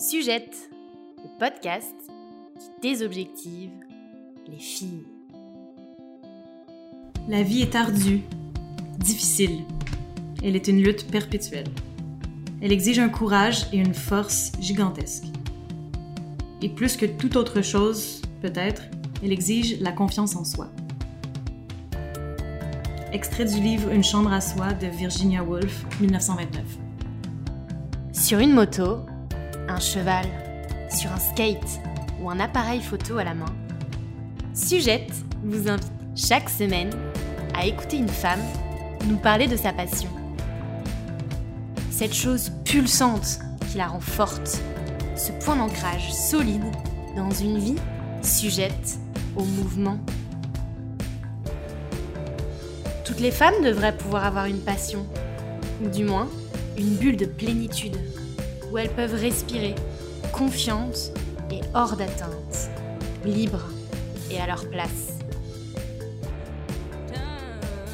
Sujette, le podcast qui désobjective les filles. La vie est ardue, difficile. Elle est une lutte perpétuelle. Elle exige un courage et une force gigantesques. Et plus que toute autre chose, peut-être, elle exige la confiance en soi. Extrait du livre Une chambre à soi de Virginia Woolf, 1929. Sur une moto, un cheval, sur un skate ou un appareil photo à la main, Sujette vous invite chaque semaine à écouter une femme nous parler de sa passion. Cette chose pulsante qui la rend forte, ce point d'ancrage solide dans une vie sujette au mouvement. Toutes les femmes devraient pouvoir avoir une passion, ou du moins une bulle de plénitude, où elles peuvent respirer, confiantes et hors d'atteinte, libres et à leur place.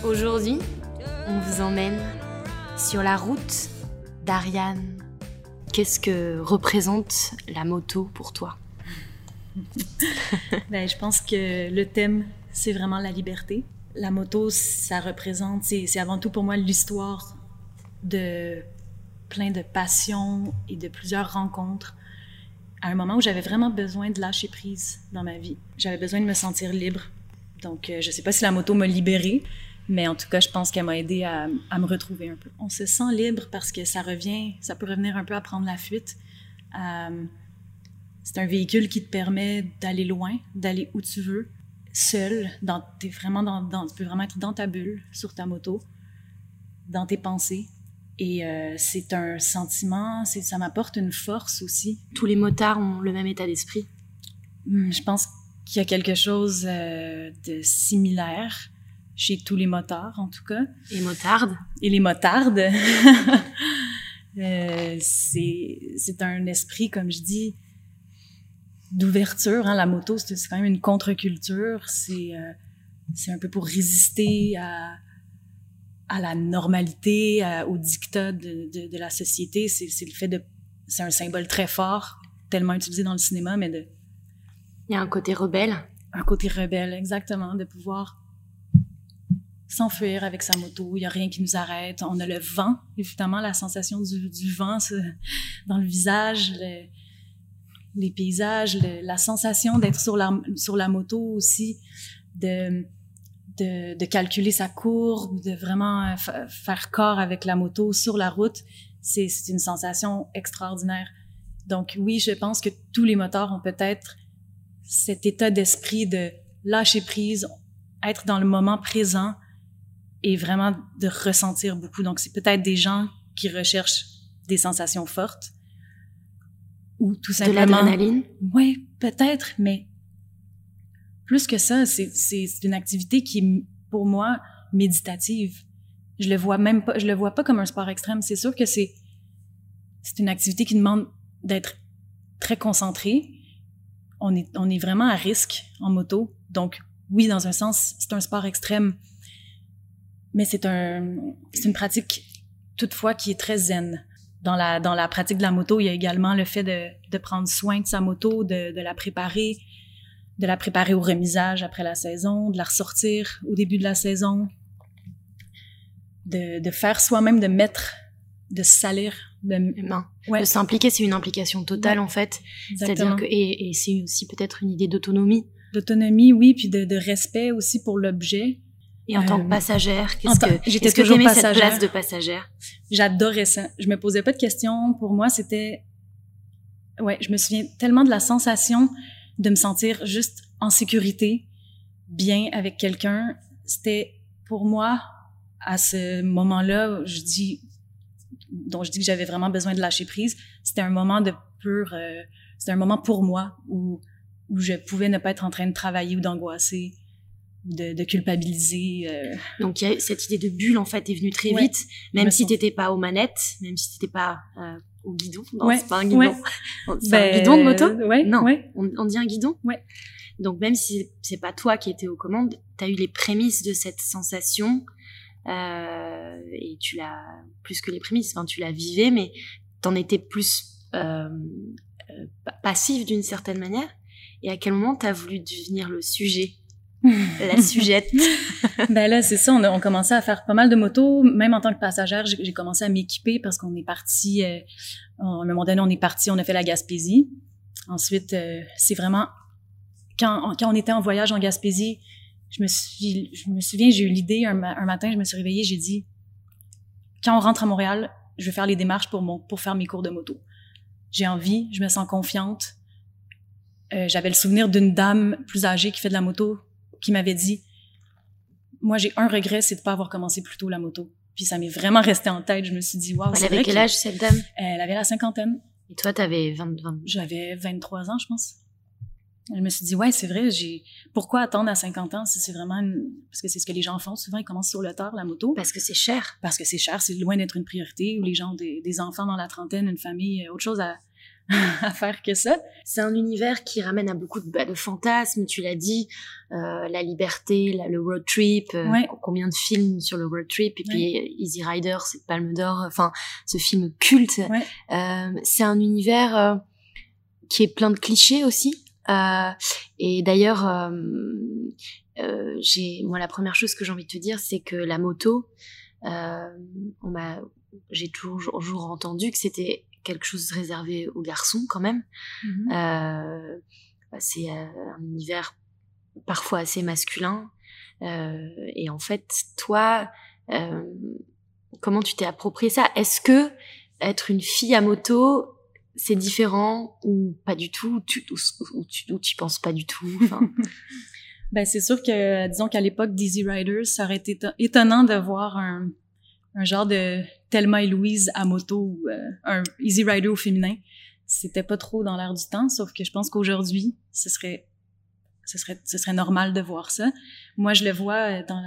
Aujourd'hui, on vous emmène sur la route d'Ariane. Qu'est-ce que représente la moto pour toi? Ben, Je pense que le thème, c'est vraiment la liberté. La moto, ça représente, c'est avant tout pour moi l'histoire de plein de passions et de plusieurs rencontres à un moment où j'avais vraiment besoin de lâcher prise dans ma vie. J'avais besoin de me sentir libre. Donc, euh, je ne sais pas si la moto m'a libérée, mais en tout cas, je pense qu'elle m'a aidé à, me retrouver un peu. On se sent libre parce que ça revient, ça peut revenir un peu à prendre la fuite. Euh, c'est un véhicule qui te permet d'aller loin, d'aller où tu veux, seul. Dans, es vraiment dans, tu peux vraiment être dans ta bulle, sur ta moto, dans tes pensées. Et euh, c'est un sentiment, ça m'apporte une force aussi. Tous les motards ont le même état d'esprit. Hmm, je pense qu'il y a quelque chose euh, de similaire chez tous les motards, en tout cas. Et motardes. Et les motardes. euh, c'est un esprit, comme je dis, d'ouverture. Hein. La moto, c'est quand même une contre-culture. C'est euh, c'est un peu pour résister à, à la normalité, au dictat de, de, de la société. C'est le fait de... C'est un symbole très fort, tellement utilisé dans le cinéma, mais de... Il y a un côté rebelle. Un côté rebelle, exactement, de pouvoir s'enfuir avec sa moto. Il n'y a rien qui nous arrête. On a le vent, évidemment, la sensation du, du vent dans le visage, les paysages, la sensation d'être sur la, sur la moto aussi, de, de, de calculer sa courbe, de vraiment euh, faire corps avec la moto sur la route. C'est une sensation extraordinaire. Donc oui, je pense que tous les moteurs ont peut-être cet état d'esprit de lâcher prise, être dans le moment présent, et vraiment de ressentir beaucoup. Donc, c'est peut-être des gens qui recherchent des sensations fortes ou tout simplement... De l'adrénaline? Oui, peut-être, mais plus que ça, c'est une activité qui est, pour moi, méditative. Je le vois même pas, je le vois pas comme un sport extrême. C'est sûr que c'est c'est une activité qui demande d'être très concentré. On est, on est vraiment à risque en moto. Donc, oui, dans un sens, c'est un sport extrême mais c'est un, c'est une pratique toutefois qui est très zen. Dans la, dans la pratique de la moto, il y a également le fait de, de prendre soin de sa moto, de, de la préparer, de la préparer au remisage après la saison, de la ressortir au début de la saison, de, de faire soi-même, de mettre, de salir. De, ouais. de s'impliquer, c'est une implication totale en fait. C'est-à-dire que et, et c'est aussi peut-être une idée d'autonomie. D'autonomie, oui, puis de, de respect aussi pour l'objet et en tant que euh, passagère, qu'est-ce que j'étais que toujours passagère. cette place de passagère? J'adorais ça. Je me posais pas de questions. Pour moi, c'était ouais, je me souviens tellement de la sensation de me sentir juste en sécurité, bien avec quelqu'un. C'était pour moi à ce moment-là, je dis dont je dis que j'avais vraiment besoin de lâcher prise. C'était un moment de pur, euh, c'était un moment pour moi où où je pouvais ne pas être en train de travailler ou d'angoisser de, de culpabiliser. Euh. Donc cette idée de bulle en fait est venue très vite, même si t'étais pas aux manettes, même si t'étais pas euh, au guidon. Non, c'est pas un guidon. c'est un ben, guidon de moto. Ouais, non, on, on, dit un guidon. Donc même si c'est pas toi qui étais aux commandes, t'as eu les prémices de cette sensation euh, et tu l'as plus que les prémices. Enfin, tu l'as vivé, mais t'en étais plus euh, passif d'une certaine manière et à quel moment tu as voulu devenir le sujet? La sujette. ben là, c'est ça. On, a, on commençait à faire pas mal de motos. Même en tant que passagère, j'ai commencé à m'équiper parce qu'on est parti. Euh, à un moment donné, on est parti, on a fait la Gaspésie. Ensuite, euh, c'est vraiment quand, quand on était en voyage en Gaspésie, je me suis, je me souviens, j'ai eu l'idée un, matin, je me suis réveillée, j'ai dit quand on rentre à Montréal, je vais faire les démarches pour mon, pour faire mes cours de moto. J'ai envie, je me sens confiante. Euh, j'avais le souvenir d'une dame plus âgée qui fait de la moto qui m'avait dit Moi, j'ai un regret, c'est de pas avoir commencé plus tôt la moto. Puis ça m'est vraiment resté en tête. Je me suis dit Waouh, Elle avait quel âge cette dame? Elle avait la cinquantaine. Et toi, t'avais 20, 20... J'avais 23 ans, je pense. Je me suis dit, ouais, c'est vrai, j'ai, pourquoi attendre à 50 ans si c'est vraiment, parce que c'est ce que les gens font souvent, ils commencent sur le tard, la moto. Parce que c'est cher. Parce que c'est cher, c'est loin d'être une priorité, ou les gens, des, des enfants dans la trentaine, une famille, autre chose à, à faire que ça. C'est un univers qui ramène à beaucoup de, bah, de fantasmes, tu l'as dit, euh, la liberté, le road trip, euh, combien de films sur le road trip, et puis Easy Rider, c'est Palme d'Or, enfin, ce film culte. Euh, c'est un univers qui est plein de clichés aussi. Et d'ailleurs, j'ai moi la première chose que j'ai envie de te dire, c'est que la moto, on m'a, j'ai toujours, toujours entendu que c'était quelque chose réservé aux garçons quand même. Mhm. Euh, c'est euh, un univers parfois assez masculin. Euh, et en fait, toi, comment tu t'es approprié ça? Est-ce que être une fille à moto, c'est différent ou pas du tout? Tu, ou, tu, tu penses pas du tout Ben c'est sûr que disons qu'à l'époque d'Easy Riders, ça aurait été étonnant de voir un, un genre de Thelma et Louise à moto euh, un Easy Rider au féminin. C'était pas trop dans l'air du temps, sauf que je pense qu'aujourd'hui, ce serait, ce serait, ce serait normal de voir ça. Moi, je le vois euh, dans,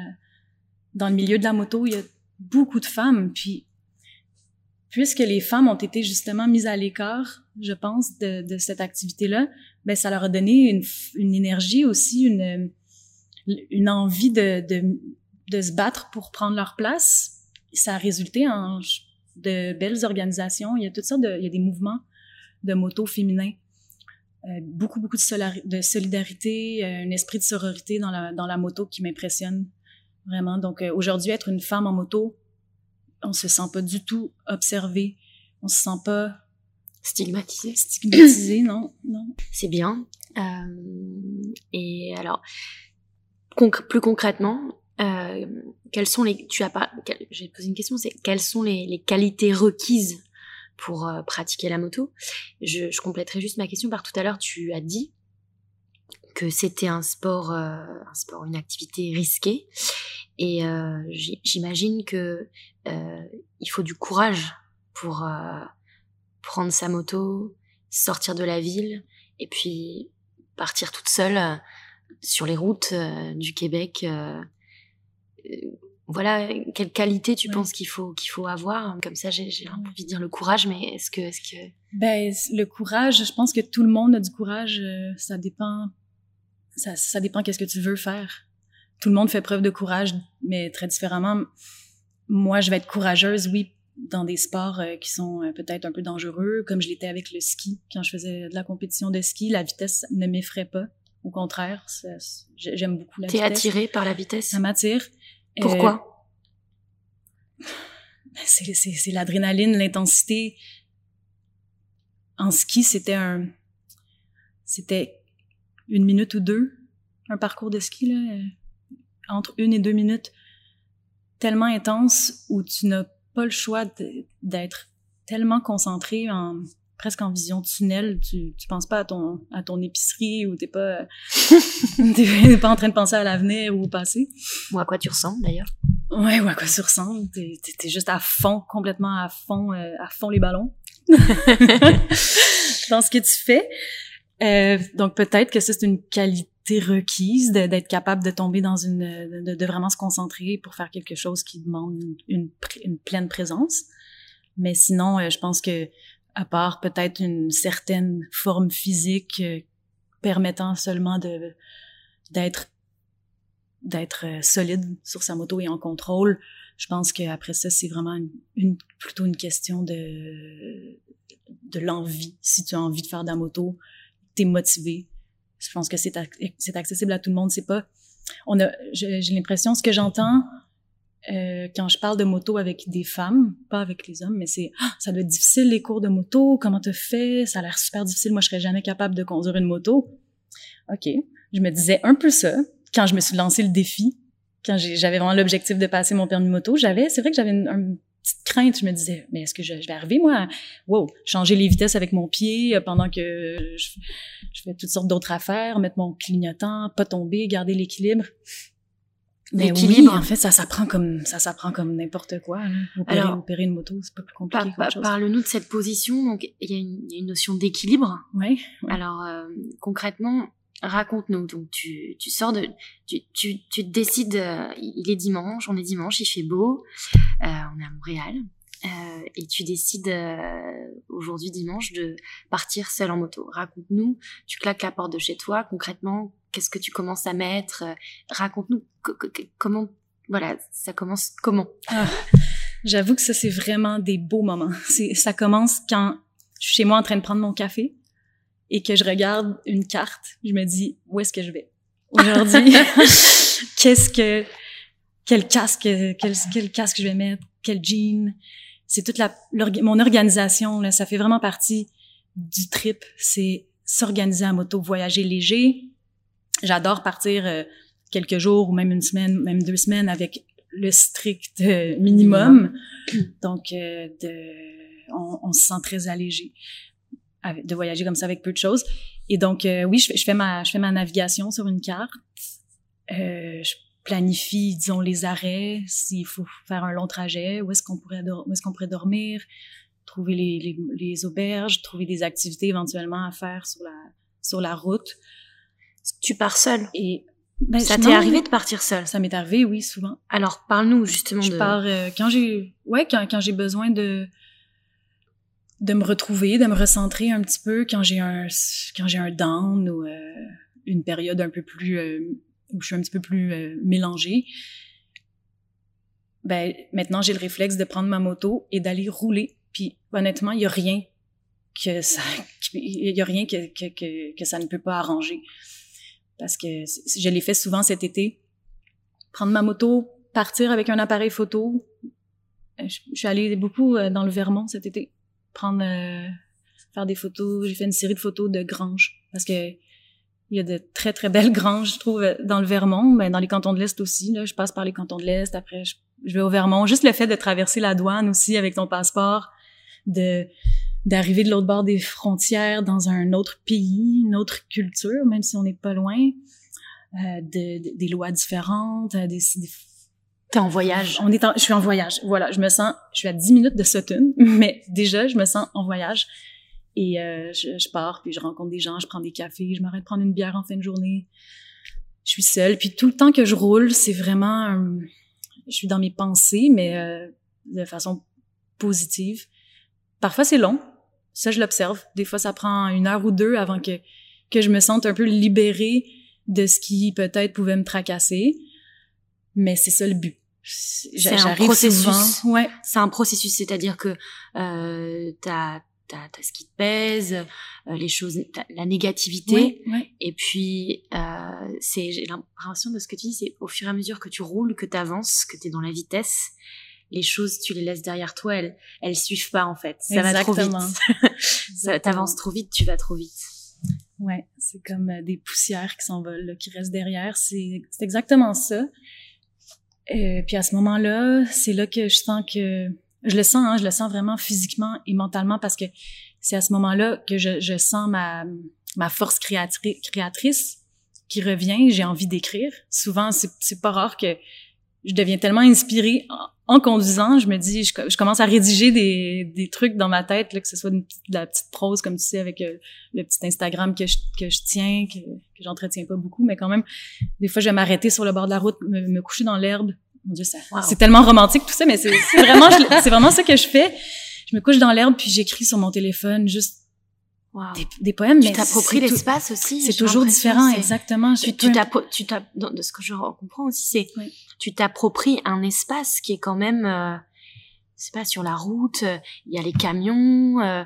dans le milieu de la moto, il y a beaucoup de femmes, puis puisque les femmes ont été justement mises à l'écart, je pense, de, de cette activité-là, ben ça leur a donné une, une énergie aussi, une, une envie de, de, de se battre pour prendre leur place, ça a résulté en de belles organisations. Il y a toutes sortes de, il y a des mouvements de motos féminins. Euh, beaucoup, beaucoup de, de solidarité, euh, un esprit de sororité dans la, dans la moto qui m'impressionne vraiment. Donc, euh, aujourd'hui, être une femme en moto, on se sent pas du tout observé. On se sent pas stigmatisé. Stigmatisé, non, non. C'est bien. et alors, plus concrètement, euh, quelles sont les, tu as pas, j'ai posé une question, c'est quelles sont les, qualités requises pour euh, pratiquer la moto? Je, je compléterai juste ma question par tout à l'heure, tu as dit que c'était un sport, euh, un sport, une activité risquée, et j'imagine que il faut du courage pour prendre sa moto, sortir de la ville, et puis partir toute seule sur les routes du Québec voilà, quelle qualité tu penses qu'il faut qu'il faut avoir Comme ça, j'ai envie de dire le courage, mais est-ce que est-ce que ben le courage, je pense que tout le monde a du courage. Euh, ça dépend, ça, ça dépend qu'est-ce que tu veux faire. Tout le monde fait preuve de courage, mais très différemment. Moi, je vais être courageuse, oui, dans des sports euh, qui sont euh, peut-être un peu dangereux, comme je l'étais avec le ski quand je faisais de la compétition de ski. La vitesse ne m'effraie pas. Au contraire, j'aime beaucoup la vitesse. T'es attiré par la vitesse Ça m'attire. Pourquoi? Euh, C'est l'adrénaline, l'intensité. En ski, c'était un, une minute ou deux, un parcours de ski euh, entre une et deux minutes, tellement intense où tu n'as pas le choix d'être tellement concentré en presque en vision tunnel, tu, tu penses pas à ton, à ton épicerie ou t'es pas, t'es pas en train de penser à l'avenir ou au passé. Ou à quoi tu ressembles d'ailleurs. Ouais, ou à quoi tu ressembles. T'es, t'es, juste à fond, complètement à fond, euh, à fond les ballons. Dans ce que tu fais. Euh, donc peut-être que ça c'est une qualité requise d'être capable de tomber dans une, de, de, vraiment se concentrer pour faire quelque chose qui demande une, une, pleine présence. Mais sinon, euh, je pense que à part peut-être une certaine forme physique euh, permettant seulement de d'être d'être euh, solide sur sa moto et en contrôle. Je pense qu'après ça, c'est vraiment une, plutôt une question de de l'envie. Si tu as envie de faire de la moto, t'es motivé. Je pense que c'est c'est accessible à tout le monde. C'est pas, on a, j'ai l'impression, ce que j'entends euh, quand je parle de moto avec des femmes, pas avec les hommes, mais c'est ah, ça doit être difficile les cours de moto. Comment tu fais Ça a l'air super difficile. Moi, je serais jamais capable de conduire une moto. Ok, je me disais un peu ça quand je me suis lancé le défi. Quand j'avais vraiment l'objectif de passer mon permis de moto, j'avais, c'est vrai que j'avais une, petite crainte. Je me disais, mais est-ce que je, vais arriver moi Wow, changer les vitesses avec mon pied euh, pendant que je, je fais toutes sortes d'autres affaires, mettre mon clignotant, pas tomber, garder l'équilibre? Mais oui, en fait, ça s'apprend comme ça s'apprend comme n'importe quoi. Là. Opérer, Alors, opérer une moto, c'est pas plus compliqué. Par, Parle-nous de cette position. Donc, il y, y, a une notion d'équilibre. Oui. Alors, euh, concrètement, raconte-nous. Donc, tu, tu sors de, tu, tu, tu décides. Euh, il est dimanche, on est dimanche, il fait beau, euh, on est à Montréal. Euh, et tu décides euh, aujourd'hui dimanche de partir seul en moto. Raconte-nous, tu claques la porte de chez toi, concrètement, qu'est-ce que tu commences à mettre euh, Raconte-nous comment, voilà, ça commence comment? Ah, J'avoue que ça c'est vraiment des beaux moments. Ça commence quand je suis chez moi en train de prendre mon café et que je regarde une carte. Je me dis où est-ce que je vais? Aujourd'hui Qu'est-ce que quel casque quel, quel casque je vais mettre? Quel jean? C'est toute la mon organisation là, ça fait vraiment partie du trip, c'est s'organiser en moto, voyager léger. J'adore partir euh, quelques jours ou même une semaine, même deux semaines avec le strict euh, minimum. Donc euh, de on, on, se sent très allégé de voyager comme ça avec peu de choses. Et donc oui, je fais, je fais ma je fais ma navigation sur une carte. je planifie, disons, les arrêts, s'il faut faire un long trajet, où est-ce qu'on pourrait, où est-ce qu'on pourrait dormir, trouver les, les, les, auberges, trouver des activités éventuellement à faire sur la, sur la route. Tu pars seul. Et ben, ça t'est arrivé de partir seul Ça m'est arrivé, oui, souvent. Alors, parle-nous justement je de. pars euh, quand j'ai, ouais, quand, quand j'ai besoin de de me retrouver, de me recentrer un petit peu quand j'ai un quand j'ai un down ou euh, une période un peu plus euh, où je suis un petit peu plus mélangée, ben maintenant j'ai le réflexe de prendre ma moto et d'aller rouler. Puis honnêtement, il y a rien que ça, il y a rien que, que, que, que, ça ne peut pas arranger. Parce que je l'ai fait souvent cet été. Prendre ma moto, partir avec un appareil photo. Euh, je, suis allée beaucoup euh, dans le Vermont cet été. Prendre, faire des photos. J'ai fait une série de photos de granges. Parce que il y a de très, très belles granges, je trouve, dans le Vermont, mais dans les cantons de l'Est aussi. Là, je passe par les cantons de l'Est, après je, vais au Vermont. Juste le fait de traverser la douane aussi avec ton passeport, de d'arriver de l'autre bord des frontières dans un autre pays, une autre culture, même si on n'est pas loin, euh, de, des lois différentes, euh, des, des T'es en voyage. On est je suis en voyage. Voilà, je me sens, je suis à 10 minutes de Sutton, mais déjà, je me sens en voyage. Et euh, je, je, pars, puis je rencontre des gens, je prends des cafés, je m'arrête prendre une bière en fin de journée. Je suis seule. Puis tout le temps que je roule, c'est vraiment... je suis dans mes pensées, mais euh, de façon positive. Parfois, c'est long. Ça, je l'observe. Des fois, ça prend une heure ou deux avant que, que je me sente un peu libérée de ce qui peut-être pouvait me tracasser. Mais c'est ça le but. C'est un processus. Ouais. C'est un processus, c'est-à-dire que euh, t'as t'as as ce qui te pèse, euh, les choses, la négativité. Et puis, euh, c'est j'ai l'impression de ce que tu dis, c'est au fur et à mesure que tu roules, que tu avances, que tu es dans la vitesse, les choses, tu les laisses derrière toi, elles, elles suivent pas en fait. Ça va trop vite. T'avances trop vite, tu vas trop vite. Ouais, c'est comme euh, des poussières qui s'envolent, qui restent derrière. C'est exactement ça. Et puis à ce moment-là, c'est là que je sens que je le sens, hein, je le sens vraiment physiquement et mentalement parce que c'est à ce moment-là que je, je sens ma, ma force créatri créatrice qui revient. J'ai envie d'écrire. Souvent, c'est pas rare que je deviens tellement inspirée en, conduisant. Je me dis, je, je, commence à rédiger des, des trucs dans ma tête, là, que ce soit une, de la petite prose, comme tu sais, avec euh, le petit Instagram que je, que je tiens, que, que j'entretiens pas beaucoup, mais quand même, des fois, je vais m'arrêter sur le bord de la route, me, me coucher dans l'herbe, mon Dieu, c'est tellement romantique tout ça, mais c'est vraiment, c'est vraiment ça que je fais. Je me couche dans l'herbe puis j'écris sur mon téléphone juste des, des, poèmes. Tu t'appropries l'espace aussi. C'est toujours différent, exactement. Tu, tu tu de ce que je comprends aussi, c'est tu t'appropries un espace qui est quand même, euh, c'est pas sur la route. Il y a les camions. Euh,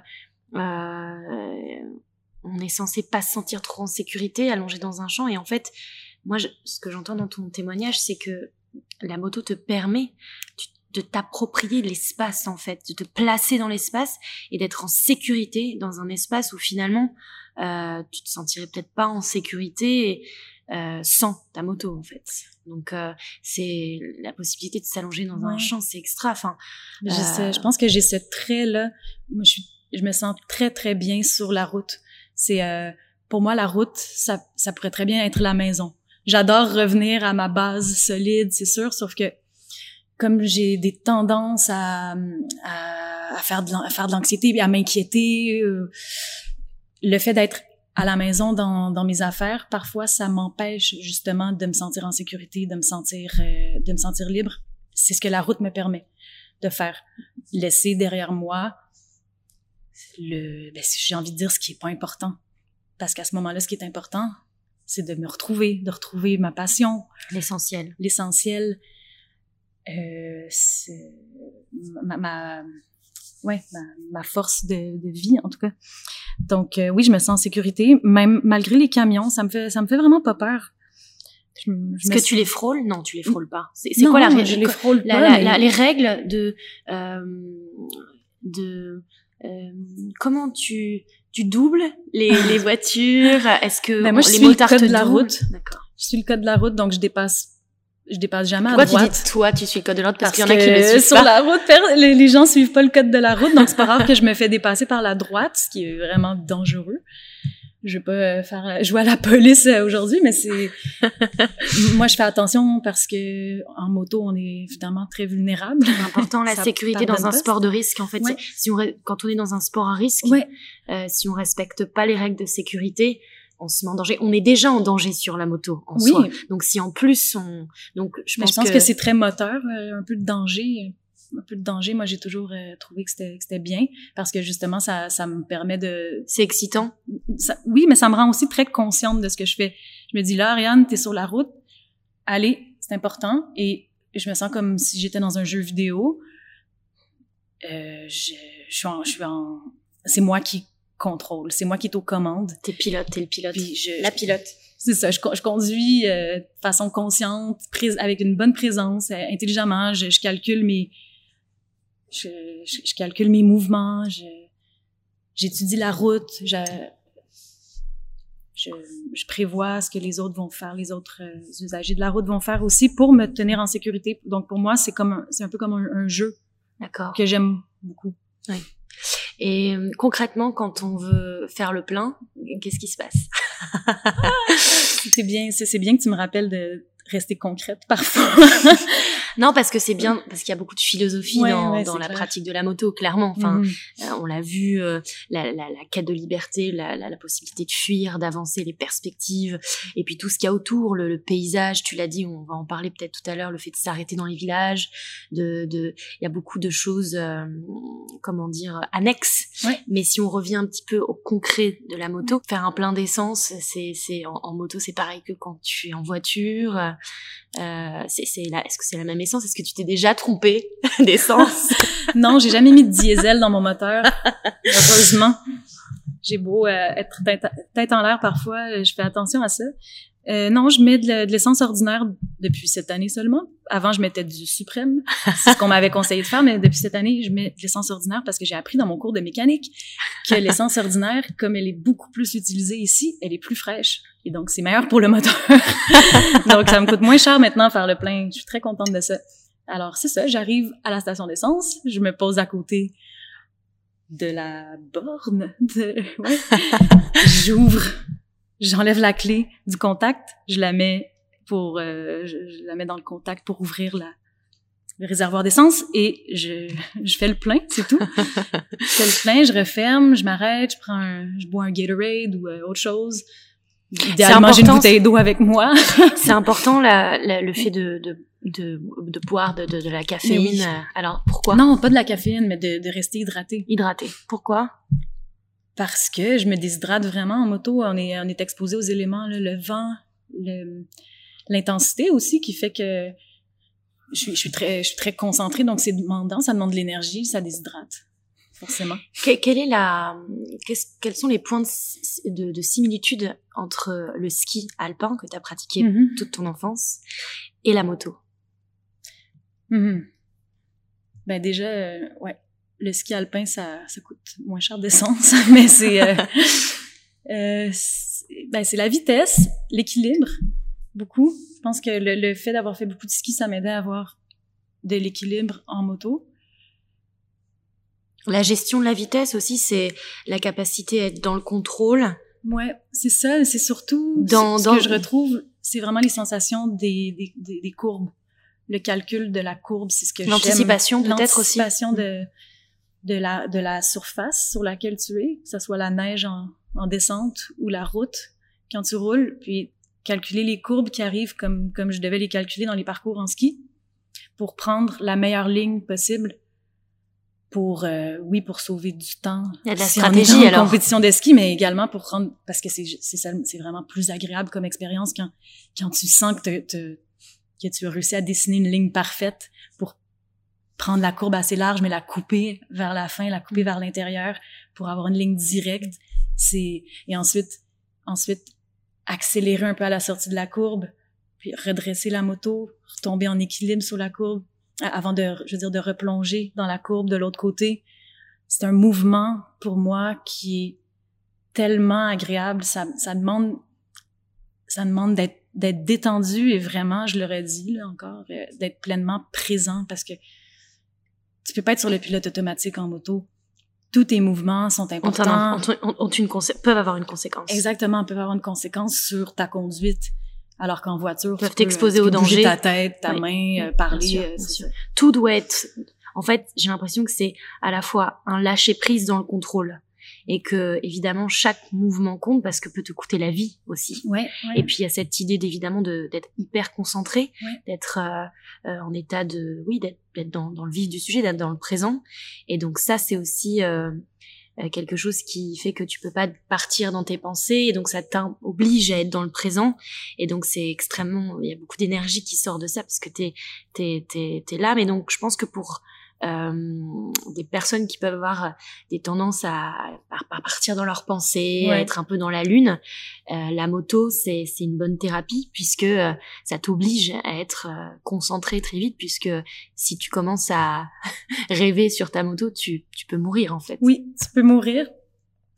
euh, on est censé pas se sentir trop en sécurité, allongé dans un champ. Et en fait, moi, ce que j'entends dans ton témoignage, c'est que la moto te permet de t'approprier l'espace, en fait, de te placer dans l'espace et d'être en sécurité dans un espace où finalement, euh, tu te sentirais peut-être pas en sécurité euh, sans ta moto, en fait. Donc, euh, c'est la possibilité de s'allonger dans un champ, c'est extra. Enfin, je, je pense que j'ai ce trait-là. Moi, je suis je me sens très très bien sur la route. C'est euh, pour moi la route, ça, ça pourrait très bien être la maison. J'adore revenir à ma base solide, c'est sûr, sauf que comme j'ai des tendances à, à, faire de, à faire de l'anxiété, à m'inquiéter, euh, le fait d'être à la maison dans, dans mes affaires, parfois ça m'empêche justement de me sentir en sécurité, de me sentir euh, de me sentir libre. C'est ce que la route me permet de faire, laisser derrière moi le, ben, j'ai envie de dire ce qui est pas important. Parce qu'à ce moment-là, ce qui est important, c'est de me retrouver, de retrouver ma passion. L'essentiel. L'essentiel. Euh, ma, ma, ouais, ma, ma force de, de, vie, en tout cas. Donc, euh, oui, je me sens en sécurité, même malgré les camions, ça me fait, ça me fait vraiment pas peur. Est-ce que tu les frôles? Non, tu les frôles pas. C'est quoi la règle? Je les frôle pas. La, la, les règles de euh, de euh, comment tu tu doubles les, les voitures? Est-ce que ben moi, je les suis motards le code de la route D'accord. Je suis le code de la route, donc je dépasse je dépasse jamais Pourquoi à droite. tu dis toi, tu suis le code de la route parce, qu'il y en a qui le suivent sur la route, les, les, gens suivent pas le code de la route, donc c'est pas rare que je me fais dépasser par la droite, ce qui est vraiment dangereux je vais pas euh, faire euh, jouer à la police euh, aujourd'hui, mais c'est moi je fais attention parce que en moto on est évidemment très vulnérable. C'est important la sécurité dans un sport de risque en fait. Si on quand on est dans un sport à risque, euh, si on respecte pas les règles de sécurité, on se met en danger. On est déjà en danger sur la moto en soi. Donc si en plus on donc je pense, je pense que, que c'est très moteur, un peu de danger un peu de danger, moi j'ai toujours euh, trouvé que c'était bien parce que justement ça, ça me permet de c'est excitant. oui, mais ça me rend aussi très consciente de ce que je fais. Je me dis là, Ariane, t'es sur la route, allez, c'est important et je me sens comme si j'étais dans un jeu vidéo. Euh, je, je suis en, je suis en, c'est moi qui contrôle, c'est moi qui est aux commandes. T'es pilote, t'es le pilote. je, la pilote. C'est ça, je, je conduis euh, de façon consciente, prise, avec une bonne présence, euh, intelligemment. Je, je calcule mes, je, je, calcule mes mouvements, j'étudie la route, je, prévois ce que les autres vont faire, les autres euh, usagers de la route vont faire aussi pour me tenir en sécurité. Donc pour moi, c'est comme c'est un peu comme un, jeu D'accord. que j'aime beaucoup. Oui. Et euh, concrètement, quand on veut faire le plein, qu'est-ce qui se passe? C'est bien, c'est bien que tu me rappelles de rester concrète parfois. Non, parce que c'est bien, parce qu'il y a beaucoup de philosophie dans, dans la pratique de la moto, clairement. Enfin, mhm. euh, on l'a vu, euh, la, la, la, quête de liberté, la, la, possibilité de fuir, d'avancer, les perspectives, et puis tout ce qu'il y a autour, le, le paysage. Tu l'as dit, on va en parler peut-être tout à l'heure, le fait de s'arrêter dans les villages, de, de, il y a beaucoup de choses, euh, comment dire, annexes. Mais si on revient un petit peu au concret de la moto, faire un plein d'essence, c'est, c'est en, en, moto, c'est pareil que quand tu es en voiture. Euh, c'est, c'est là, est-ce que c'est la même essence? Est-ce que tu t'es déjà trompé d'essence? Non, j'ai jamais mis de diesel dans mon moteur. Heureusement. J'ai beau euh, être tête, en l'air parfois, je fais attention à ça. Euh, non, je mets de l'essence ordinaire depuis cette année seulement. Avant, je mettais du suprême. C'est ce qu'on m'avait conseillé de faire, mais depuis cette année, je mets de l'essence ordinaire parce que j'ai appris dans mon cours de mécanique que l'essence ordinaire, comme elle est beaucoup plus utilisée ici, elle est plus fraîche. Et donc, c'est meilleur pour le moteur. donc, ça me coûte moins cher maintenant faire le plein. Je suis très contente de ça. Alors, c'est ça. J'arrive à la station d'essence. Je me pose à côté de la borne. De... Ouais. J'ouvre j'enlève la clé du contact, je la mets pour, euh, je, la mets dans le contact pour ouvrir la, le réservoir d'essence et je, je fais le plein, c'est tout. je fais le plein, je referme, je m'arrête, je prends un, je bois un Gatorade ou euh, autre chose. Idéalement, j'ai une bouteille d'eau avec moi. c'est important la, le fait de, de, de, de boire de, de, la caféine. Alors pourquoi? Non, pas de la caféine, mais de, de rester hydraté. Hydraté. Pourquoi? Parce que je me déshydrate vraiment en moto. On est, on est exposé aux éléments, le vent, l'intensité aussi qui fait que je suis, je suis très, je suis très concentrée, donc c'est demandant, ça demande de l'énergie, ça déshydrate. forcément. quelle est la, quels sont les points de, de, similitude entre le ski alpin que tu as pratiqué mm-hmm. toute ton enfance et la moto? Mm-hmm. Ben déjà, euh, ouais, le ski alpin, ça, ça coûte moins cher d'essence, mais c'est, euh, euh, ben c'est la vitesse, l'équilibre, beaucoup. Je pense que le, le fait d'avoir fait beaucoup de ski, ça m'aidait à avoir de l'équilibre en moto. La gestion de la vitesse aussi, c'est la capacité à être dans le contrôle. Ouais, c'est ça. C'est surtout dans, ce, que je retrouve, c'est vraiment les sensations des, des, des, courbes. Le calcul de la courbe, c'est ce que j'aime. L'anticipation peut-être aussi. L'anticipation de, de, la, de la surface sur laquelle tu es, que ce soit la neige en, en descente ou la route quand tu roules, puis calculer les courbes qui arrivent comme, comme je devais les calculer dans les parcours en ski pour prendre la meilleure ligne possible pour euh, oui pour sauver du temps. Il y a de la stratégie on alors. compétition de ski, mais également pour rendre parce que c'est c'est c'est vraiment plus agréable comme expérience quand quand tu sens que te, que tu as réussi à dessiner une ligne parfaite pour prendre la courbe assez large mais la couper vers la fin, la couper vers l'intérieur pour avoir une ligne directe. C'est et ensuite ensuite accélérer un peu à la sortie de la courbe, puis redresser la moto, retomber en équilibre sur la courbe, avant de, je veux dire, de replonger dans la courbe de l'autre côté. C'est un mouvement pour moi qui est tellement agréable. Ça, ça demande, ça demande d'être, d'être détendu et vraiment, je l'aurais dit là encore, euh, d'être pleinement présent parce que tu peux pas être sur le pilote automatique en moto. Tous tes mouvements sont importants. Ont, une peuvent avoir une conséquence. Exactement, peuvent avoir une conséquence sur ta conduite. Alors qu'en voiture, tu peux t'exposer au danger. ta tête, ta main, euh, parler. Euh, Tout doit être. En fait, j'ai l'impression que c'est à la fois un lâcher prise dans le contrôle et que évidemment chaque mouvement compte parce que peut te coûter la vie aussi. Ouais, Et puis il y a cette idée d'évidemment d'être hyper concentré, d'être euh, en état de oui d'être dans, dans, le vif du sujet, d'être dans le présent. Et donc ça c'est aussi euh, euh, quelque chose qui fait que tu peux pas partir dans tes pensées et donc ça t'oblige à être dans le présent et donc c'est extrêmement il y a beaucoup d'énergie qui sort de ça parce que t'es t'es t'es t'es là mais donc je pense que pour euh, des personnes qui peuvent avoir des tendances à, à partir dans leurs pensées, à être un peu dans la lune. Euh, la moto, c'est une bonne thérapie puisque euh, ça t'oblige à être euh, concentré très vite puisque si tu commences à rêver sur ta moto, tu, tu peux mourir en fait. Oui, tu peux mourir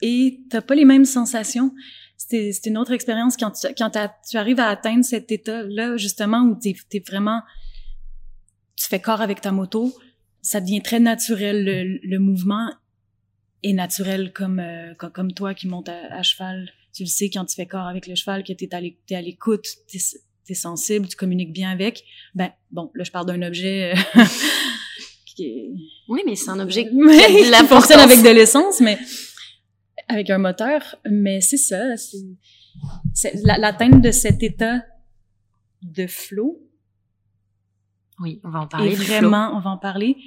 et t'as pas les mêmes sensations. C'est une autre expérience quand, tu, quand tu arrives à atteindre cet état-là, justement, où tu es, vraiment... Tu fais corps avec ta moto, ça devient très naturel. Le, mouvement est naturel comme, euh, comme, toi qui montes à, cheval. Tu le sais quand tu fais corps avec le cheval, que tu es à l'écoute, tu es, sensible, tu communiques bien avec. Ben, bon, là, je parle d'un objet... Euh, qui est... Oui, mais c'est un objet qui la fonctionne avec de l'essence, mais avec un moteur. Mais c'est ça, c'est l'atteinte de cet état de flow. Oui, on va en parler. Et vraiment, on va en parler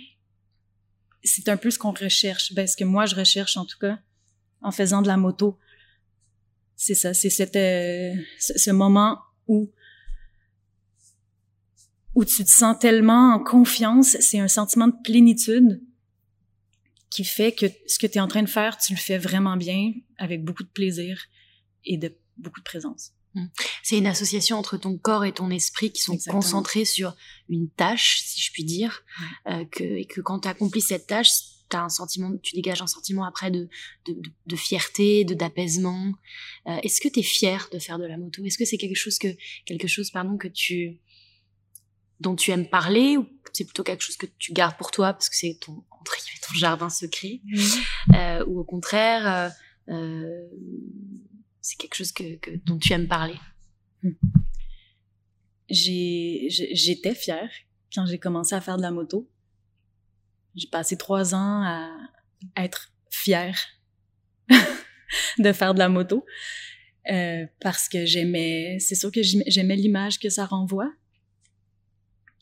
c'est un peu ce qu'on recherche. Ben, ce que moi, je recherche, en tout cas, en faisant de la moto. C'est ça, c'est cette, euh, ce moment où où tu te sens tellement en confiance, c'est un sentiment de plénitude qui fait que ce que tu es en train de faire, tu le fais vraiment bien, avec beaucoup de plaisir et de beaucoup de présence. Mmh. C'est une association entre ton corps et ton esprit qui sont concentrés sur une tâche, si je puis dire, euh, que, et que quand tu accomplis cette tâche, as un sentiment, tu dégages un sentiment après de, de, de, fierté, de d'apaisement. Euh, est-ce que tu es fier de faire de la moto? Est-ce que c'est quelque chose que quelque chose pardon que tu dont tu aimes parler ou c'est plutôt quelque chose que tu gardes pour toi parce que c'est ton ton jardin secret? Euh, ou au contraire euh c'est quelque chose que, dont tu aimes parler hmm. J'étais fière quand j'ai commencé à faire de la moto. J'ai passé trois ans à, être fière de faire de la moto euh, parce que j'aimais, c'est sûr que j'aimais l'image que ça renvoie.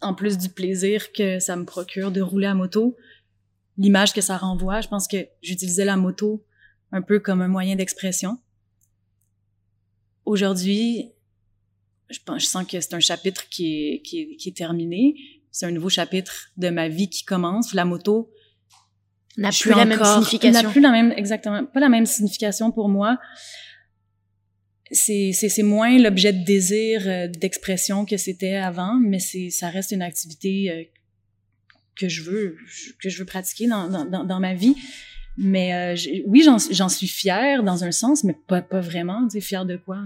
En plus du plaisir que ça me procure de rouler à moto, l'image que ça renvoie, je pense que j'utilisais la moto un peu comme un moyen d'expression aujourd'hui, je, pense, je sens que c'est un chapitre qui est, qui est, qui est terminé. C'est un nouveau chapitre de ma vie qui commence. La moto, n'a plus la même signification. N'a plus la même, exactement, pas la même signification pour moi. C'est, c'est, c'est moins l'objet de désir, euh, d'expression que c'était avant, mais c'est, ça reste une activité euh, que je veux, que je veux pratiquer dans, dans, dans ma vie. Mais euh, oui, j'en, suis fière dans un sens, mais pas, pas vraiment. Tu sais, fière de quoi?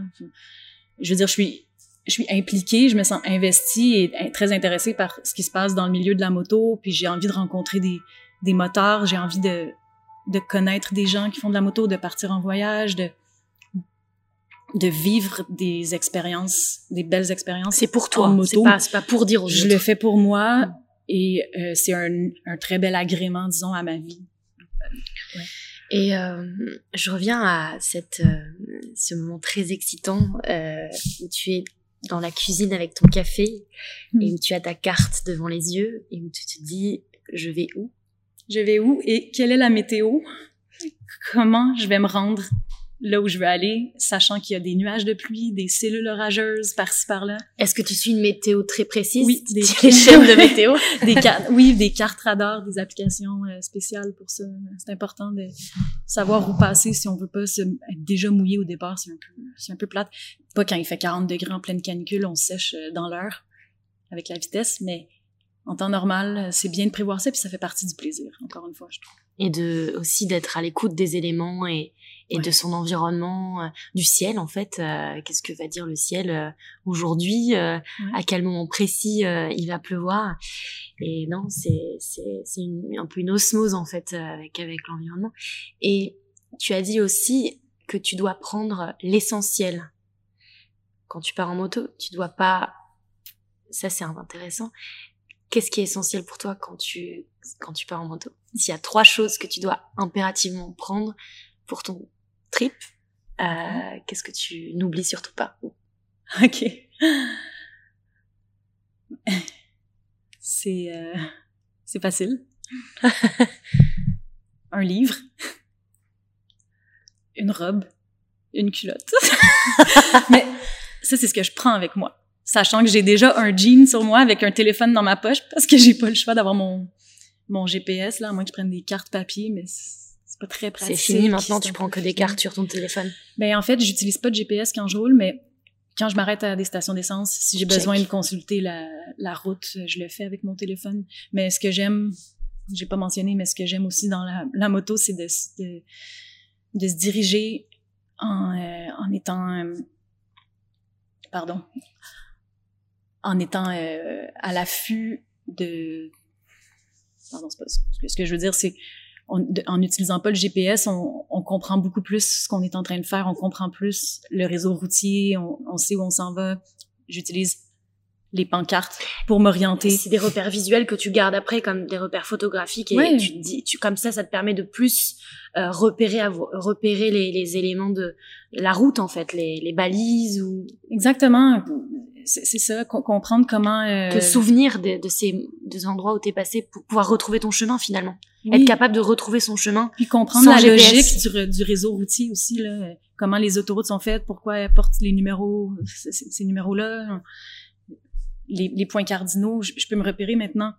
Je veux dire, je suis je suis impliquée, je me sens investie et très intéressée par ce qui se passe dans le milieu de la moto, puis j'ai envie de rencontrer des, des moteurs, j'ai envie de, de connaître des gens qui font de la moto, de partir en voyage, de, de vivre des expériences, des belles expériences. C'est pour toi, c'est pas, pas pour dire aux Je le fais pour moi mm. et euh, c'est un, un, très bel agrément, disons, à ma vie. Ouais. Et euh, je reviens à cette, euh, ce moment très excitant euh, où tu es dans la cuisine avec ton café et mm. où tu as ta carte devant les yeux et où tu te dis je vais où? Je vais où et quelle est la météo? Comment je vais me rendre? Là où je veux aller, sachant qu'il y a des nuages de pluie, des cellules orageuses par-ci par-là. Est-ce que tu suis une météo très précise? Oui, des chaînes de météo? des cartes, oui, des cartes radar, des applications euh, spéciales pour ça. C'est important de savoir où passer si on veut pas se, être déjà mouillé au départ. C'est un peu, c'est un peu plate. Pas quand il fait 40 degrés en pleine canicule, on sèche euh, dans l'heure avec la vitesse, mais en temps normal, c'est bien de prévoir ça, puis ça fait partie du plaisir, encore une fois, je trouve. Et de aussi d'être à l'écoute des éléments et, et de son environnement, euh, du ciel en fait. Euh, qu'est-ce que va dire le ciel euh, aujourd'hui À quel moment précis il va pleuvoir Et non, c'est c'est c'est un peu une osmose en fait avec avec l'environnement. Et tu as dit aussi que tu dois prendre l'essentiel quand tu pars en moto. Tu dois pas ça c'est intéressant Qu'est-ce qui est essentiel pour toi quand tu, quand tu pars en moto? S'il y a trois choses que tu dois impérativement prendre pour ton trip, euh, mhm. qu'est-ce que tu n'oublies surtout pas? Ok. C'est euh, c'est facile. Un livre, une robe, une culotte. Mais ça, c'est ce que je prends avec moi sachant que j'ai déjà un jean sur moi avec un téléphone dans ma poche parce que j'ai pas le choix d'avoir mon mon GPS là, à moins que je prenne des cartes papier, mais pas très pratique. C'est fini maintenant, tu prends que des cartes sur ton téléphone. Ben en fait, j'utilise pas de GPS quand je roule, mais quand je m'arrête à des stations d'essence, si j'ai besoin de consulter la, la route, je le fais avec mon téléphone. Mais ce que j'aime, j'ai pas mentionné, mais ce que j'aime aussi dans la, la moto, c'est de, de, de, se diriger en, euh, en étant, euh, pardon, en étant euh, à l'affût de... Pardon, c'est pas ce que je veux dire, c'est en n'utilisant pas le GPS, on, on, comprend beaucoup plus ce qu'on est en train de faire, on comprend plus le réseau routier, on, on sait où on s'en va. J'utilise les pancartes pour m'orienter. C'est des repères visuels que tu gardes après comme des repères photographiques et tu dis, tu comme ça, ça te permet de plus euh, repérer, repérer les, les, éléments de la route en fait, les, les balises ou. Exactement c'est ça, comprendre comment... Euh... Te souvenir de, de, ces des endroits où t'es passé pour pouvoir retrouver ton chemin finalement. Être capable de retrouver son chemin. Puis comprendre la logique du, du, réseau routier aussi, là. Comment les autoroutes sont faites, pourquoi elles portent les numéros, ces, numéros-là. Les, les, points cardinaux, je, peux me repérer maintenant.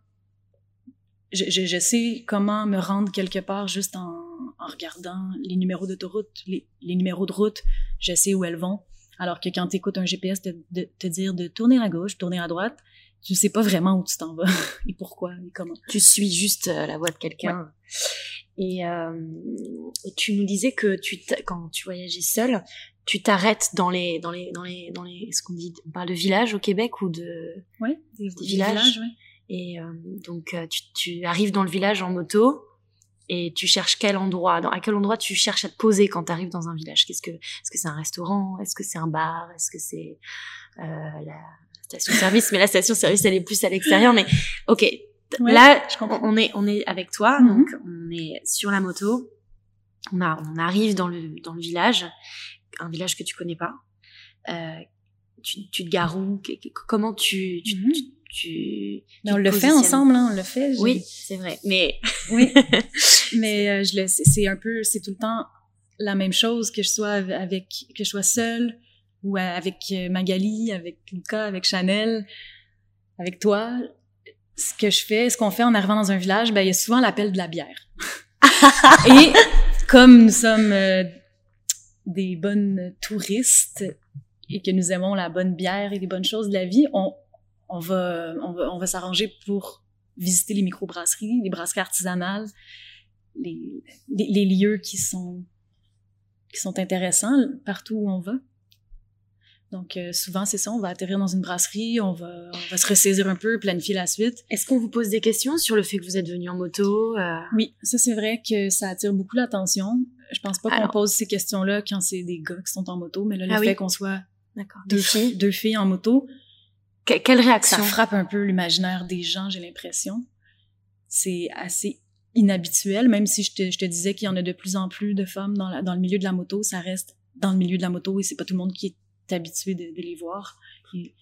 Je, je, je, sais comment me rendre quelque part juste en, en regardant les numéros d'autoroute, les, les numéros de route. Je sais où elles vont. Alors que quand tu écoutes un GPS te, de, te dire de tourner à gauche, tourner à droite, tu sais pas vraiment où tu t'en vas et pourquoi et comment. Tu suis juste euh, la voie de quelqu'un. Et, euh, et, tu nous disais que tu quand tu voyageais seul, tu t'arrêtes dans les dans les dans les dans les ce qu'on dit on parle de villages au Québec ou de ouais, des, villages, et euh, donc euh, tu, tu arrives dans le village en moto et tu cherches quel endroit, dans, à quel endroit tu cherches à te poser quand tu arrives dans un village? Qu'est-ce que, est-ce que c'est un restaurant, est-ce que c'est un bar, est-ce que c'est euh, la station-service, mais la station-service elle est plus à l'extérieur. Mais ok, là on est on est avec toi, mm-hmm. donc on est sur la moto, on, a, on arrive dans le dans le village, un village que tu connais pas. Euh, tu, tu te gares où? Comment tu, tu, tu tu, on le fait ensemble, hein, on le fait. Oui, c'est vrai. Mais oui, mais euh, je le c'est un peu, c'est tout le temps la même chose que je sois avec, que je sois seule ou avec euh, Magali, avec Luca, avec Chanel, avec toi. Ce que je fais, ce qu'on fait en arrivant dans un village, ben il y a souvent l'appel de la bière. et comme nous sommes euh, des bonnes touristes et que nous aimons la bonne bière et les bonnes choses de la vie, on, on va, on va, on va s'arranger pour visiter les microbrasseries, les brasseries artisanales, les, les, les, lieux qui sont, qui sont intéressants partout où on va. Donc, euh, souvent, c'est ça, on va atterrir dans une brasserie, on va, on va se ressaisir un peu, planifier la suite. Est-ce qu'on vous pose des questions sur le fait que vous êtes venu en moto? Euh... Oui, ça, c'est vrai que ça attire beaucoup l'attention. Je pense pas qu'on pose ces questions-là quand c'est des gars qui sont en moto, mais là, le Ah fait oui? qu'on soit deux filles, deux filles en moto, Que- quelle réaction? ça frappe un peu l'imaginaire des gens, j'ai l'impression. C'est assez inhabituel, même si je te, je te disais qu'il y en a de plus en plus de femmes dans, la, dans le milieu de la moto, ça reste dans le milieu de la moto et c'est pas tout le monde qui est habitué de, de les voir et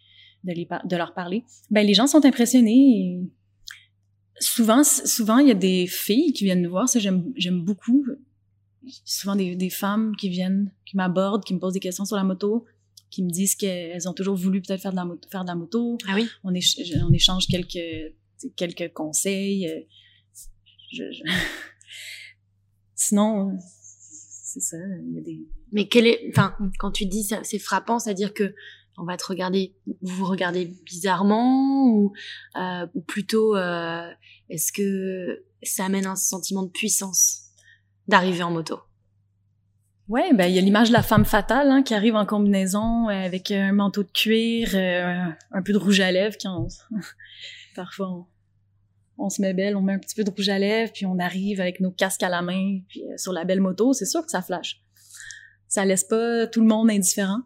de, les, par- de leur parler. Ben, les gens sont impressionnés et souvent, souvent, il y a des filles qui viennent nous voir, ça j'aime beaucoup. Souvent des, des femmes qui viennent, qui m'abordent, qui me posent des questions sur la moto, qui me disent qu'elles ont toujours voulu peut-être faire de la moto, faire de la moto, Ah oui? on, éch- on échange quelques, quelques conseils. euh, je- je- Sinon, c'est ça, il y a des... Mais quel est, enfin, quand tu dis c'est frappant, c'est-à-dire que on va te regarder, vous vous regardez bizarrement ou, euh, ou plutôt, euh, est-ce que ça amène un sentiment de puissance? D'arriver en moto? Ouais, ben il y a l'image de la femme fatale hein, qui arrive en combinaison euh, avec un manteau de cuir, euh, un peu de rouge à lèvres quand on- parfois on, on se met belle, on met un petit peu de rouge à lèvres, puis on arrive avec nos casques à la main, puis euh, sur la belle moto, c'est sûr que ça flash. Ça laisse pas tout le monde indifférent.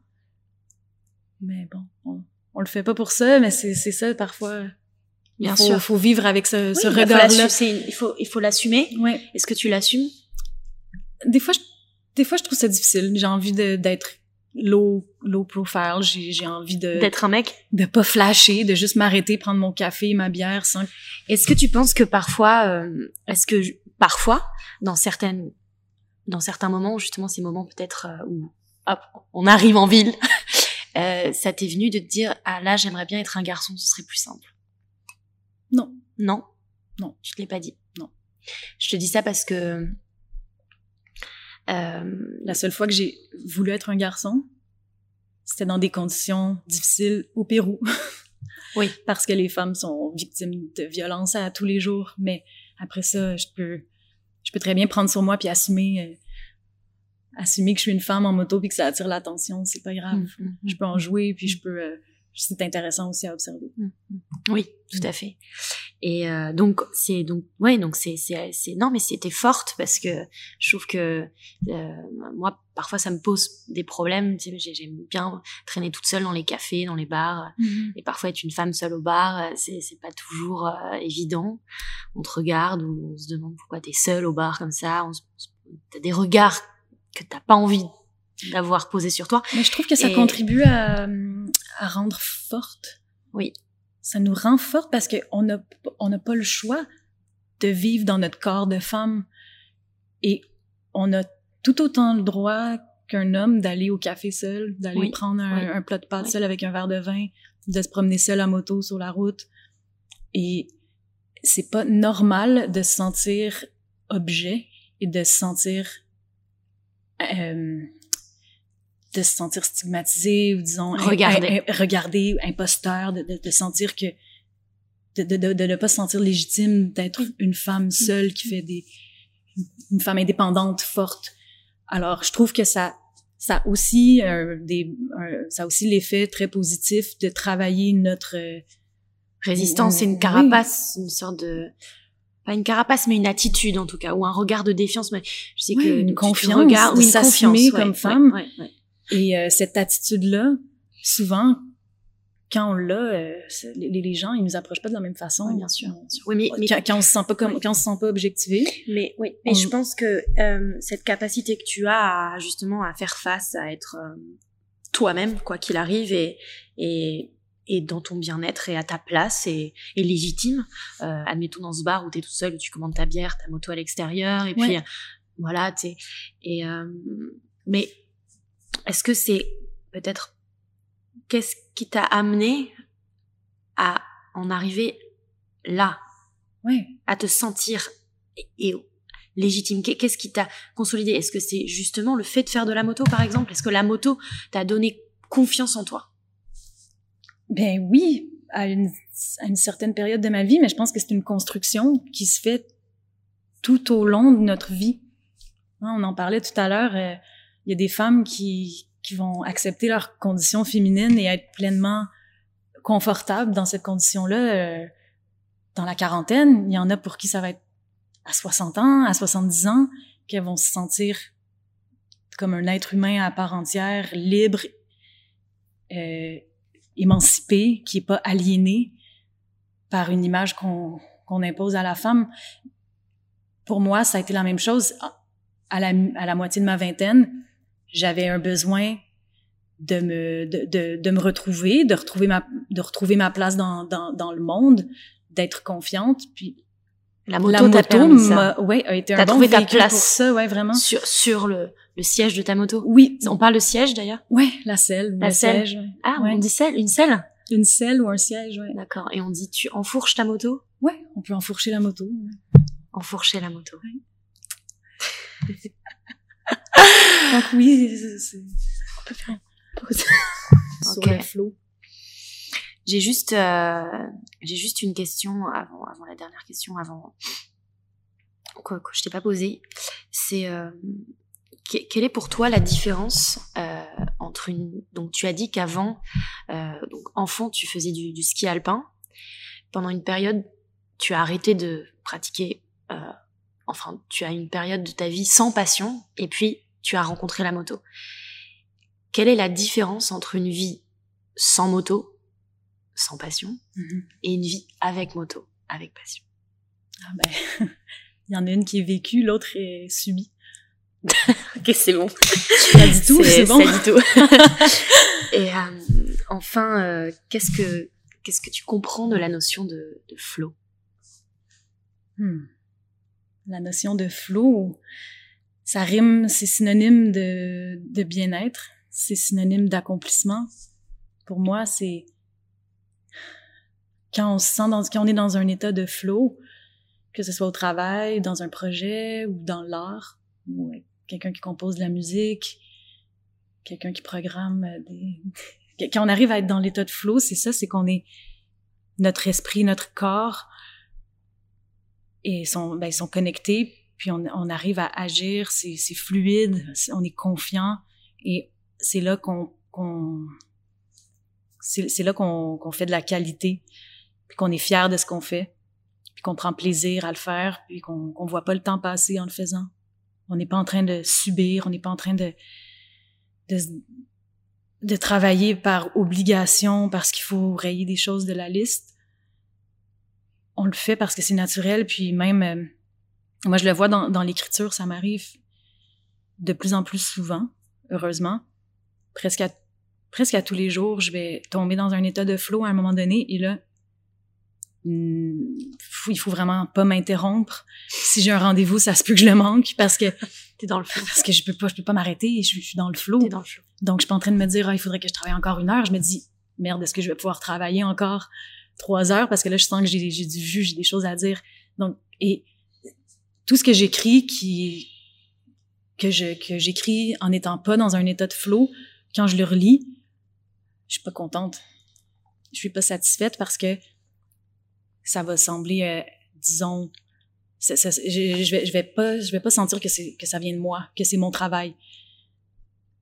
Mais bon, on, on le fait pas pour ça, mais c'est ça parfois. Il Bien faut, sûr. faut vivre avec ce, Oui, regard-là. Il faut, il faut l'assumer. Ouais. Est-ce que tu l'assumes? Des fois, je, des fois, je trouve ça difficile. J'ai envie d'être low, low profile. J'ai envie de D'être un mec? de pas flasher, de juste m'arrêter, prendre mon café et ma bière sans. Est-ce que tu penses que parfois, euh, est-ce que je- parfois, dans certaines, dans certains moments, justement ces moments peut-être euh, où hop, on arrive en ville, euh, ça t'est venu de te dire ah là j'aimerais bien être un garçon, ce serait plus simple. Non. Non, Non. tu te l'ai pas dit? Non. Je te dis ça parce que La seule fois que j'ai voulu être un garçon, c'était dans des conditions difficiles au Pérou. Oui. Parce que les femmes sont victimes de violences à tous les jours. Mais après ça, je peux, je peux très bien prendre sur moi puis assumer, euh, assumer que je suis une femme en moto puis que ça attire l'attention. C'est pas grave. mm, mm, Je peux en jouer puis je peux, euh, c'est intéressant aussi à observer. Oui, tout à fait. Et euh, donc c'est donc ouais donc c'est c'est non mais c'était forte parce que je trouve que euh, moi parfois ça me pose des problèmes. Tu sais, j'ai- j'aime bien traîner toute seule dans les cafés, dans les bars. Et parfois être une femme seule au bar, euh, c'est c'est pas toujours euh, évident. On te regarde ou on se demande pourquoi t'es seule au bar comme ça. On T'as des regards que t'as pas envie d'avoir posés sur toi. Mais je trouve que ça Et- contribue à, à rendre forte. Oui. Ça nous rend parce qu'on n'a on n'a pas le choix de vivre dans notre corps de femme. Et on a tout autant le droit qu'un homme d'aller au café seul, d'aller Oui, prendre un, oui, un plat de pâtes oui. seul avec un verre de vin, de se promener seul à moto sur la route. Et c'est pas normal de se sentir objet et de se sentir euh, de se sentir stigmatisé ou disons Regardé. im- im- regardé, imposteur, de, de, de sentir que de, de, de, ne pas se sentir légitime d'être une femme seule qui fait des une femme indépendante forte. Alors je trouve que ça ça a aussi euh, des un- ça a aussi l'effet très positif de travailler notre euh, Résistance, c'est Oui. une carapace, une sorte de pas une carapace mais une attitude en tout cas ou un regard de défiance. Mais je sais Oui, que une tu confiance, regardes, oui, une confiance, comme ouais, femme. ouais, ouais. Et euh, cette attitude-là, souvent, quand on l'a, euh, les, les gens, ils nous approchent pas de la même façon. Oui, bien sûr, bien sûr. Oui, mais, mais Quand, quand on se sent pas comme, Oui. quand on se sent pas objectivé. Mais oui, mais On- je pense que euh, cette capacité que tu as à, justement à faire face, à être euh, toi-même, quoi qu'il arrive, et, et, et dans ton bien-être et à ta place et, et légitime. Euh, admettons dans ce bar où tu es tout seul, où tu commandes ta bière, ta moto à l'extérieur, et puis Ouais. euh, voilà, sais. Et euh, mais est-ce que c'est peut-être qu'est-ce qui t'a amené à en arriver là? Ouais. à te sentir et, et légitime? Qu'est-ce qui t'a consolidé? Est-ce que c'est justement le fait de faire de la moto, par exemple? Est-ce que la moto t'a donné confiance en toi? Ben oui, à une, à une certaine période de ma vie, mais je pense que c'est une construction qui se fait tout au long de notre vie. Hein, on en parlait tout à l'heure. Euh, il y a des femmes qui, qui vont accepter leur condition féminine et être pleinement confortables dans cette condition-là. Euh, dans la quarantaine, il y en a pour qui ça va être à 60 ans, à 70 ans, qu'elles vont se sentir comme un être humain à part entière, libre, euh, émancipé, qui est pas aliéné par une image qu'on qu'on impose à la femme. Pour moi, ça a été la même chose. À la, à la moitié de ma vingtaine, j'avais un besoin de me de, de, de, me retrouver, de retrouver ma de retrouver ma place dans, dans, dans le monde, d'être confiante. Puis la moto, la moto a, ouais, a été un bon trouvé ta place pour ça, ouais, vraiment. Sur, sur le, le siège de ta moto? Oui. On parle de siège d'ailleurs? Ouais, la selle. La selle. Siège, Ah, on dit selle, une selle? Une selle ou un siège, ouais. D'accord. Et on dit tu enfourches ta moto? Ouais, on peut enfourcher la moto. Enfourcher la moto. Ouais. Donc oui, c'est. On peut faire une pause. Sur le flow. J'ai juste, euh, j'ai juste une question avant, avant la dernière question, avant quoi que je t'ai pas posée. C'est euh, quelle est pour toi la différence euh, entre une donc tu as dit qu'avant euh, donc enfant tu faisais du, du, ski alpin pendant une période tu as arrêté de pratiquer euh, enfin tu as une période de ta vie sans passion et puis tu as rencontré la moto quelle est la différence entre une vie sans moto sans passion Mhm. et une vie avec moto, avec passion? Ah ben, il y en a une qui est vécue, l'autre est subie. ok, c'est bon. Ça dit tout, c'est bon. Ça dit tout. et euh, enfin, euh, qu'est-ce que qu'est-ce que tu comprends de la notion de, de flow? Hmm. La notion de flow, ça rime, c'est synonyme de, de bien-être, c'est synonyme d'accomplissement. Pour moi, c'est quand on se sent dans, quand on est dans un état de flow, que ce soit au travail, dans un projet ou dans l'art, ou quelqu'un qui compose de la musique, quelqu'un qui programme des, quand on arrive à être dans l'état de flow, c'est ça, c'est qu'on est notre esprit, notre corps, et sont, ben, ils sont connectés, puis on, on arrive à agir, c'est, c'est fluide, on est confiant, et c'est là qu'on, qu'on c'est, là qu'on, fait de la qualité, puis qu'on est fier de ce qu'on fait, puis qu'on prend plaisir à le faire, puis qu'on, qu'on voit pas le temps passer en le faisant. On n'est pas en train de subir, on n'est pas en train de, de, de travailler par obligation, parce qu'il faut rayer des choses de la liste on le fait parce que c'est naturel, puis même, euh, moi je le vois dans, dans l'écriture, ça m'arrive de plus en plus souvent, heureusement. Presque à, presque à tous les jours, je vais tomber dans un état de flow à un moment donné, et là, mm, il faut vraiment pas m'interrompre. Si j'ai un rendez-vous, ça se peut que je le manque parce que t'es dans le flow. Parce que je peux pas, je peux pas m'arrêter. Je, je, suis dans le flow. T'es dans le flow. Donc je suis pas en train de me dire, ah, il faudrait que je travaille encore une heure. Je me dis, merde, est-ce que je vais pouvoir travailler encore trois heures? Parce que là je sens que j'ai j'ai du jus, j'ai des choses à dire. Donc et tout ce que j'écris qui que je que j'écris en n'étant pas dans un état de flow, quand je le relis, je suis pas contente. Je suis pas satisfaite parce que ça va sembler euh, disons ça, je, vais je vais pas je vais pas sentir que c'est que ça vient de moi, que c'est mon travail.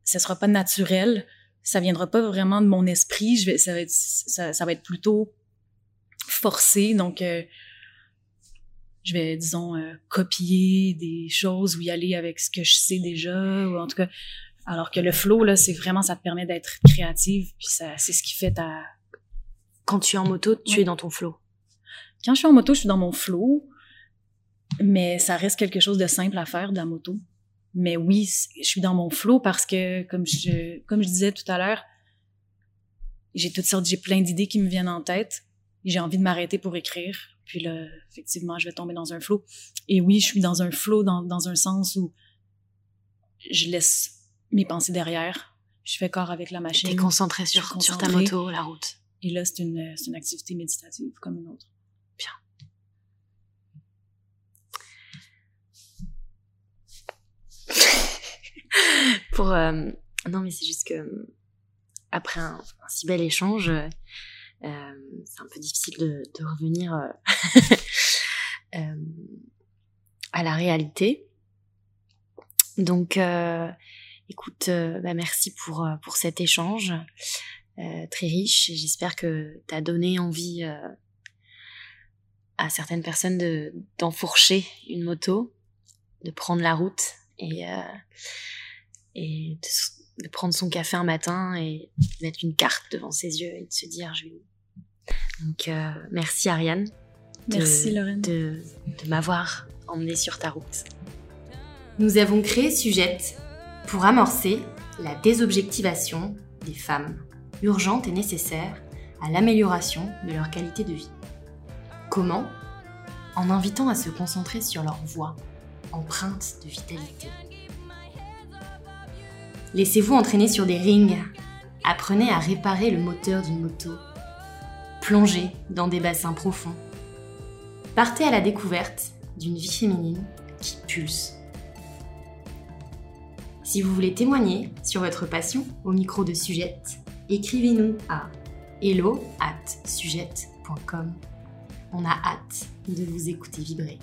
Ça sera pas naturel, ça viendra pas vraiment de mon esprit, je vais ça va être ça va être plutôt forcé. Donc, euh, je vais, disons, euh, copier des choses ou y aller avec ce que je sais déjà, ou en tout cas. Alors que le flow, là, c'est vraiment, ça te permet d'être créative, puis ça, c'est ce qui fait ta... Quand tu es en moto, tu Ouais. es dans ton flow. Quand je suis en moto, je suis dans mon flow, mais ça reste quelque chose de simple à faire de la moto. Mais oui, je suis dans mon flow parce que, comme je, comme je disais tout à l'heure, j'ai toutes sortes, j'ai plein d'idées qui me viennent en tête. J'ai envie de m'arrêter pour écrire. Puis là, effectivement, je vais tomber dans un flow. Et oui, je suis dans un flow dans, dans un sens où je laisse mes pensées derrière. Je fais corps avec la machine. T'es concentré sur, sur ta moto, la route. Et là, c'est une, une activité méditative comme une autre. pour non mais c'est juste que après un, si bel échange, euh, c'est un peu difficile de, revenir euh, à la réalité. Donc, écoute, bah merci pour pour cet échange très riche. J'espère que tu as donné envie à certaines personnes de d'enfourcher une moto, de prendre la route et et de, prendre son café un matin et mettre une carte devant ses yeux et de se dire je vais Donc euh, merci Ariane. Merci Lorraine. De, de m'avoir emmené sur ta route. Nous avons créé Sujette pour amorcer la désobjectivation des femmes, urgente et nécessaire à l'amélioration de leur qualité de vie. Comment? En invitant à se concentrer sur leur voix, empreinte de vitalité. Laissez-vous entraîner sur des rings. Apprenez à réparer le moteur d'une moto. Plongez dans des bassins profonds. Partez à la découverte d'une vie féminine qui pulse. Si vous voulez témoigner sur votre passion au micro de Sujette, écrivez-nous à hello at sujette.com. On a hâte de vous écouter vibrer.